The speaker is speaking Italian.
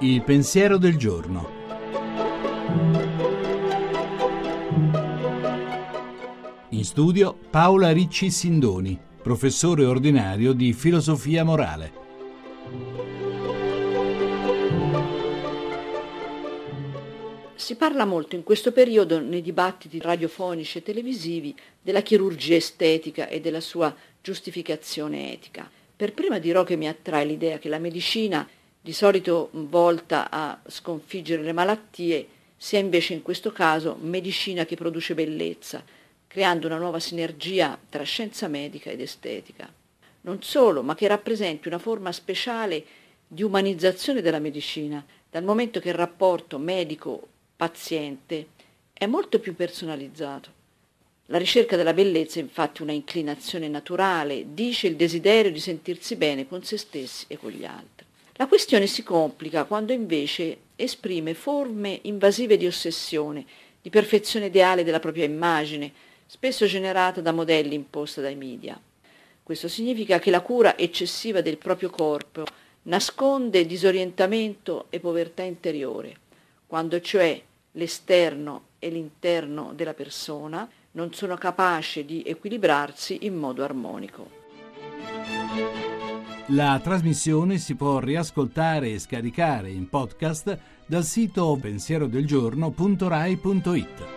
Il pensiero del giorno. In studio Paola Ricci Sindoni, professore ordinario di filosofia morale. Si parla molto in questo periodo nei dibattiti radiofonici e televisivi della chirurgia estetica e della sua giustificazione etica. Per prima dirò che mi attrae l'idea che la medicina, di solito volta a sconfiggere le malattie, sia invece in questo caso medicina che produce bellezza, creando una nuova sinergia tra scienza medica ed estetica. Non solo, ma che rappresenti una forma speciale di umanizzazione della medicina, dal momento che il rapporto medico paziente è molto più personalizzato. La ricerca della bellezza è infatti una inclinazione naturale, dice il desiderio di sentirsi bene con se stessi e con gli altri. La questione si complica quando invece esprime forme invasive di ossessione, di perfezione ideale della propria immagine, spesso generata da modelli imposti dai media. Questo significa che la cura eccessiva del proprio corpo nasconde disorientamento e povertà interiore quando cioè l'esterno e l'interno della persona non sono capaci di equilibrarsi in modo armonico. La trasmissione si può riascoltare e scaricare in podcast dal sito pensierodelgiorno.rai.it.